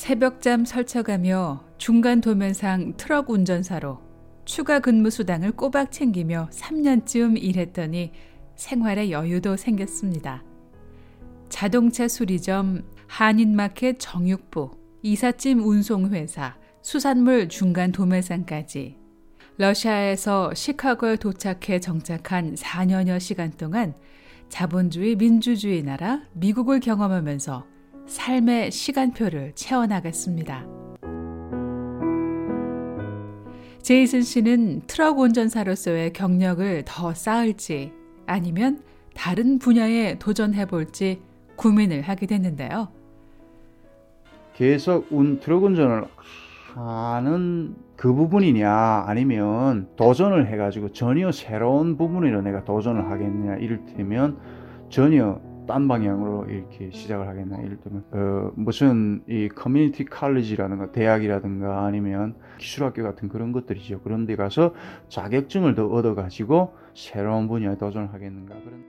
새벽잠 설쳐가며 중간 도면상 트럭 운전사로 추가 근무 수당을 꼬박 챙기며 3년쯤 일했더니 생활에 여유도 생겼습니다. 자동차 수리점, 한인마켓 정육부, 이삿짐 운송회사, 수산물 중간 도매상까지 러시아에서 시카고에 도착해 정착한 4년여 시간 동안 자본주의 민주주의 나라 미국을 경험하면서 삶의 시간표를 채워나갔습니다. 제이슨 씨는 트럭 운전사로서의 경력을 더 쌓을지 아니면 다른 분야에 도전해 볼지 고민을 하게 됐는데요. 계속 운 트럭 운전을 하는 그 부분이냐 아니면 도전을 해가지고 전혀 새로운 부분으로 내가 도전을 하겠느냐 이를테면 전혀 딴 방향으로 이렇게 시작을 하겠나 이를테면 어, 무슨 이 커뮤니티 칼리지라든가 대학이라든가 아니면 기술학교 같은 그런 것들이죠 그런 데 가서 자격증을 더 얻어 가지고 새로운 분야에 도전을 하겠는가 그런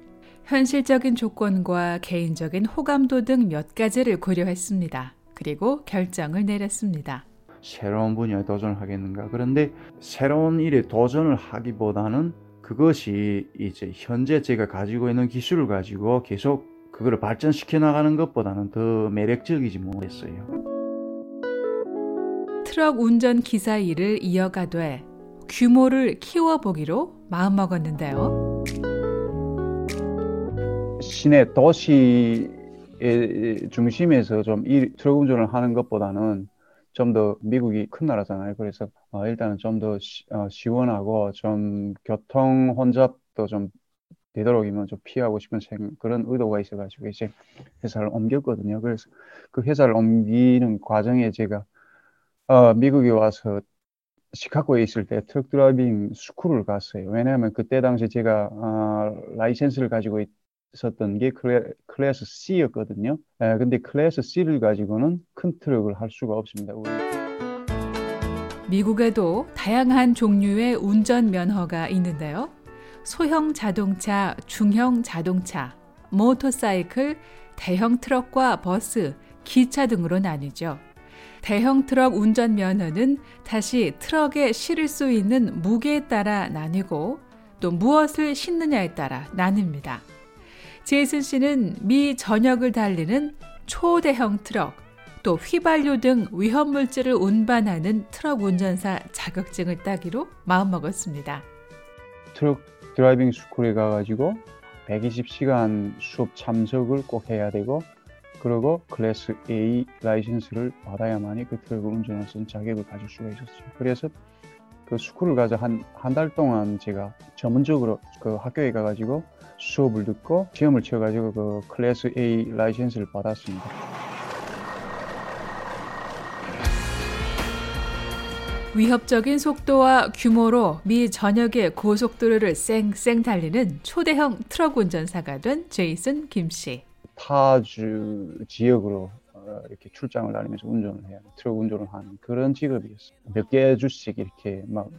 현실적인 조건과 개인적인 호감도 등 몇 가지를 고려했습니다. 그리고 결정을 내렸습니다. 새로운 분야에 도전을 하겠는가. 그런데 새로운 일에 도전을 하기보다는 그것이 이제 현재 제가 가지고 있는 기술을 가지고 계속 그거를 발전시켜 나가는 것보다는 더 매력적이지 못했어요. 트럭 운전 기사 일을 이어가되 규모를 키워보기로 마음먹었는데요. 시내 도시의 중심에서 좀 일, 트럭 운전을 하는 것보다는 좀 더 미국이 큰 나라잖아요. 그래서 어, 일단은 좀더 어, 시원하고 좀 교통 혼잡도 좀 되도록이면 좀 피하고 싶은 생, 그런 의도가 있어가지고 이제 회사를 옮겼거든요. 그래서 그 회사를 옮기는 과정에 제가 어, 미국에 와서 시카고에 있을 때 truck driving school을 갔어요. 왜냐하면 그때 당시 제가 어, license를 가지고 있었던 게 cla, class C였거든요. 에, 근데 class C를 가지고는 큰 트럭을 할 수가 없습니다. 미국에도 다양한 종류의 운전 면허가 있는데요. 소형 자동차, 중형 자동차, 모터사이클, 대형 트럭과 버스, 기차 등으로 나뉘죠. 대형 트럭 운전 면허는 다시 트럭에 실을 수 있는 무게에 따라 나뉘고 또 무엇을 싣느냐에 따라 나뉩니다. 제이슨 씨는 미 전역을 달리는 초대형 트럭, 또 휘발유 등 위험 물질을 운반하는 트럭 운전사 자격증을 따기로 마음먹었습니다. truck driving school에 가가지고 120시간 수업 참석을 꼭 해야 되고 그리고 클래스 A 라이센스를 받아야만이 그 트럭을 운전할 수 있는 자격을 가질 수가 있었어요. 그래서 그 school을 가서 한 한 달 동안 제가 전문적으로 그 학교에 가가지고 수업을 듣고 시험을 치어가지고 그 클래스 A 라이센스를 받았습니다. 위협적인 속도와 규모로 미 전역의 고속도로를 쌩쌩 달리는 초대형 트럭 운전사가 된 제이슨 김 씨. 타주 지역으로 어, 이렇게 출장을 다니면서 운전을 해야 트럭 운전을 하는 그런 직업이었어요. 몇개 주씩 이렇게 막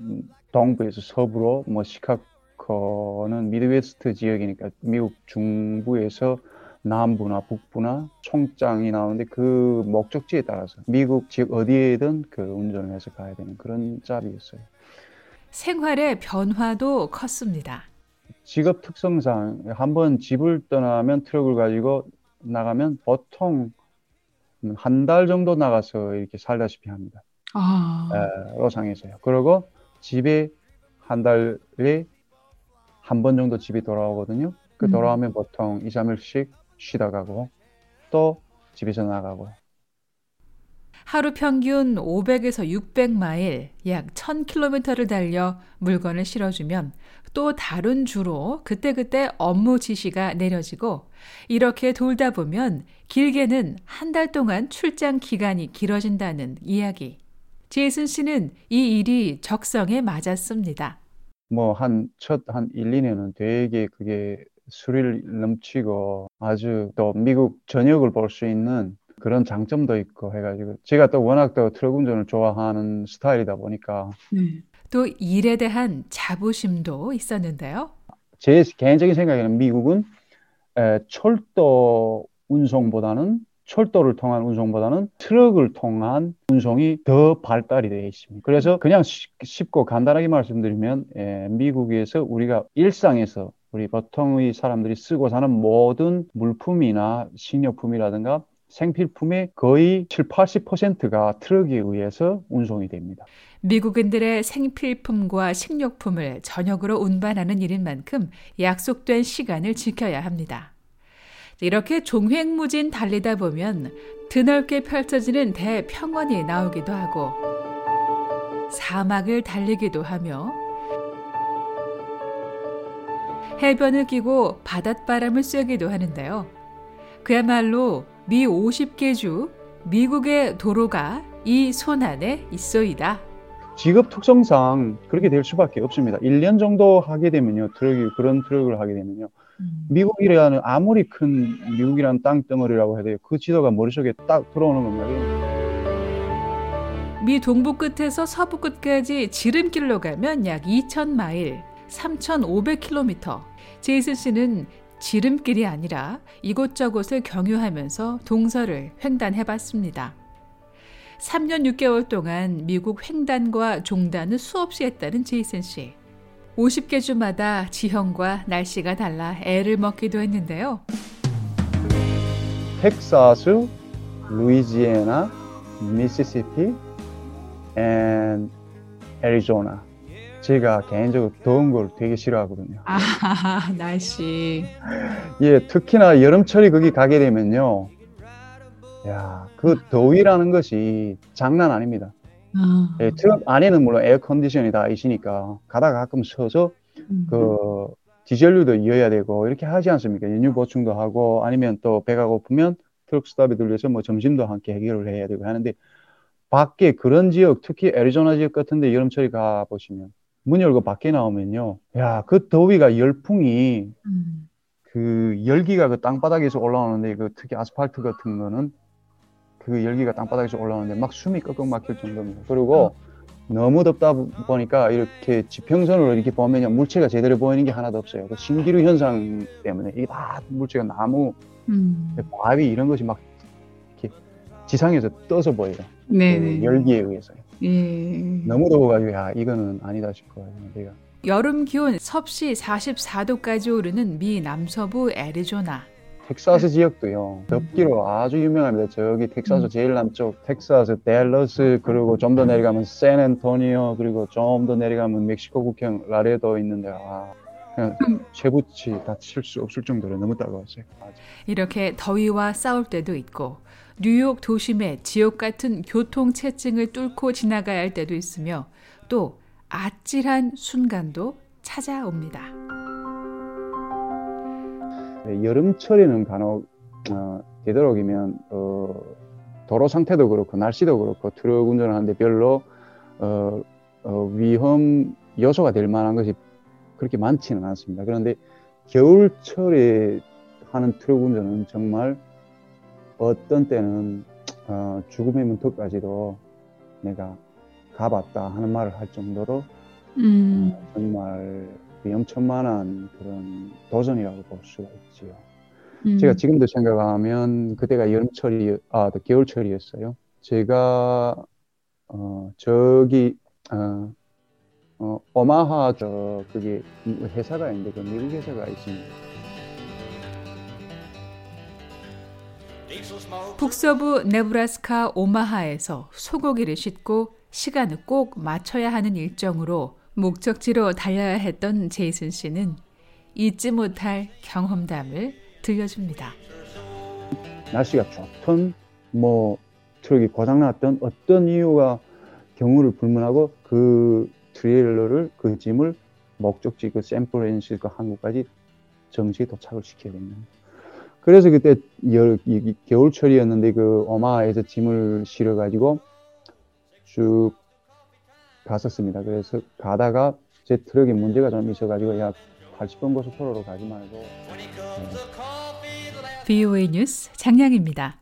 동부에서 서부로 뭐 시카고는 Midwest 지역이니까 미국 중부에서 남부나 북부나 총장이 나오는데 그 목적지에 따라서 미국 지역 어디에든 그 운전을 해서 가야 되는 그런 job이었어요. 생활의 변화도 컸습니다. 직업 특성상 한번 집을 떠나면 트럭을 가지고 나가면 보통 한 달 정도 나가서 이렇게 살다시피 합니다. 아. 에, 로상에서요. 그리고 집에 한 달에 한 번 정도 집에 돌아오거든요. 그 음. 돌아오면 음. 보통 2, 3일씩 쉬다 가고 또 집에서 나가고 하루 평균 500에서 600마일, 약 1000km를 달려 물건을 실어주면 또 다른 주로 그때그때 업무 지시가 내려지고 이렇게 돌다 보면 길게는 한 달 동안 출장 기간이 길어진다는 이야기. 제이슨 씨는 이 일이 적성에 맞았습니다. 뭐 한 첫한 1, 2년은 되게 그게 스릴 넘치고 아주 또 미국 전역을 볼 수 있는 그런 장점도 있고 해가지고 제가 또 워낙 또 트럭 운전을 좋아하는 스타일이다 보니까 네. 또 일에 대한 자부심도 있었는데요. 제 개인적인 생각에는 미국은 에, 철도 운송보다는 철도를 통한 운송보다는 트럭을 통한 운송이 더 발달이 되어 있습니다. 그래서 그냥 쉽고 간단하게 말씀드리면 예, 미국에서 우리가 일상에서 우리 보통의 사람들이 쓰고 사는 모든 물품이나 식료품이라든가 생필품의 거의 7, 80%가 트럭에 의해서 운송이 됩니다. 미국인들의 생필품과 식료품을 저녁으로 운반하는 일인 만큼 약속된 시간을 지켜야 합니다. 이렇게 종횡무진 달리다 보면 드넓게 펼쳐지는 대평원이 나오기도 하고 사막을 달리기도 하며 해변을 끼고 바닷바람을 쐬기도 하는데요. 그야말로 미 50개 주 미국의 도로가 이 손안에 있소이다. 직업 특성상 그렇게 될 수밖에 없습니다. 1년 정도 하게 되면요. 트럭이 그런 트럭을 하게 되면요. 음. 미국이라는 아무리 큰 미국이라는 땅덩어리라고 해도 그 지도가 머릿속에 딱 들어오는 겁니다. 미 동부 끝에서 서부 끝까지 지름길로 가면 약 2,000마일, 3,500km. 제이슨 씨는 지름길이 아니라 이곳저곳을 경유하면서 동서를 횡단해 봤습니다. 3년 6개월 동안 미국 횡단과 종단을 수없이 했다는 제이슨 씨. 50개 주마다 지형과 날씨가 달라 애를 먹기도 했는데요. 텍사스, 루이지애나, 미시시피, and 애리조나. 제가 개인적으로 더운 걸 되게 싫어하거든요. 아, 날씨. 예, 특히나 여름철이 거기 가게 되면요. 야, 그 더위라는 것이 장난 아닙니다. 아. 예, 트럭 안에는 물론 air condition이 다 있으니까 가다가 가끔 서서 음. 그 디젤유도 넣어야 되고 이렇게 하지 않습니까? 연유 보충도 하고 아니면 또 배가 고프면 truck stop에 들려서 뭐 점심도 함께 해결을 해야 되고 하는데 밖에 그런 지역 특히 애리조나 지역 같은데 여름철에 가 보시면 문 열고 밖에 나오면요. 야, 그 더위가 열풍이 음. 그 열기가 그 땅바닥에서 올라오는데 그 특히 아스팔트 같은 거는 그 열기가 땅바닥에서 올라오는데 막 숨이 꺽꺽 막힐 정도입니다. 그리고 어. 너무 덥다 보니까 이렇게 지평선으로 이렇게 보면요 물체가 제대로 보이는 게 하나도 없어요. 그 신기루 현상 때문에 이게 다 물체가 나무, 음. 바위 이런 것이 막 이렇게 지상에서 떠서 보여요. 네. 그 열기에 의해서요. 예. 너무 더워가지고 야 이거는 아니다 싶어요. 내가. 여름 기온 섭씨 44도까지 오르는 미 남서부 애리조나. 텍사스 지역도요 덥기로 아주 유명합니다. 저기 텍사스 음. 제일 남쪽 텍사스 댈러스 그리고 좀 더 내려가면 샌앤토니오 그리고 좀 더 내려가면 멕시코 국경 라레도 있는데 아 그냥 채붙이 다칠 수 없을 정도로 너무 따가웠어요. 이렇게 더위와 싸울 때도 있고 뉴욕 도심의 지옥 같은 교통 체증을 뚫고 지나가야 할 때도 있으며 또 아찔한 순간도 찾아옵니다. 네, 여름철에는 간혹 어, 되도록이면 어, 도로 상태도 그렇고 날씨도 그렇고 트럭 운전을 하는데 별로 어, 어, 위험 요소가 될 만한 것이 그렇게 많지는 않습니다. 그런데 겨울철에 하는 트럭 운전은 정말 어떤 때는 어, 죽음의 문턱까지도 내가 가봤다 하는 말을 할 정도로 음. 어, 정말 위험천만한 그런 도전이라고 볼 수가 있지요. 음. 제가 지금도 생각하면 그때가 여름철이 아 겨울철이었어요. 제가 어 저기 어, 어 오마하 저 그게 회사가 있는데 그 미국 회사가 있습니다. 북서부 네브라스카 오마하에서 소고기를 싣고 시간을 꼭 맞춰야 하는 일정으로 목적지로 달려야 했던 제이슨 씨는 잊지 못할 경험담을 들려줍니다. 날씨가 좋던 뭐 트럭이 고장났던 어떤 이유가 경우를 불문하고 그 트레일러를 그 짐을 목적지 그 샌프란시스코 항구까지 정시 도착을 시켜야 됩니다. 그래서 그때 열, 겨울철이었는데 그 오마하에서 짐을 실어가지고 쭉 갔었습니다. 그래서 가다가 제 트럭에 문제가 좀 있어가지고 야 80번 고속도로로 가지 말고. 네. VOA 뉴스 장량입니다.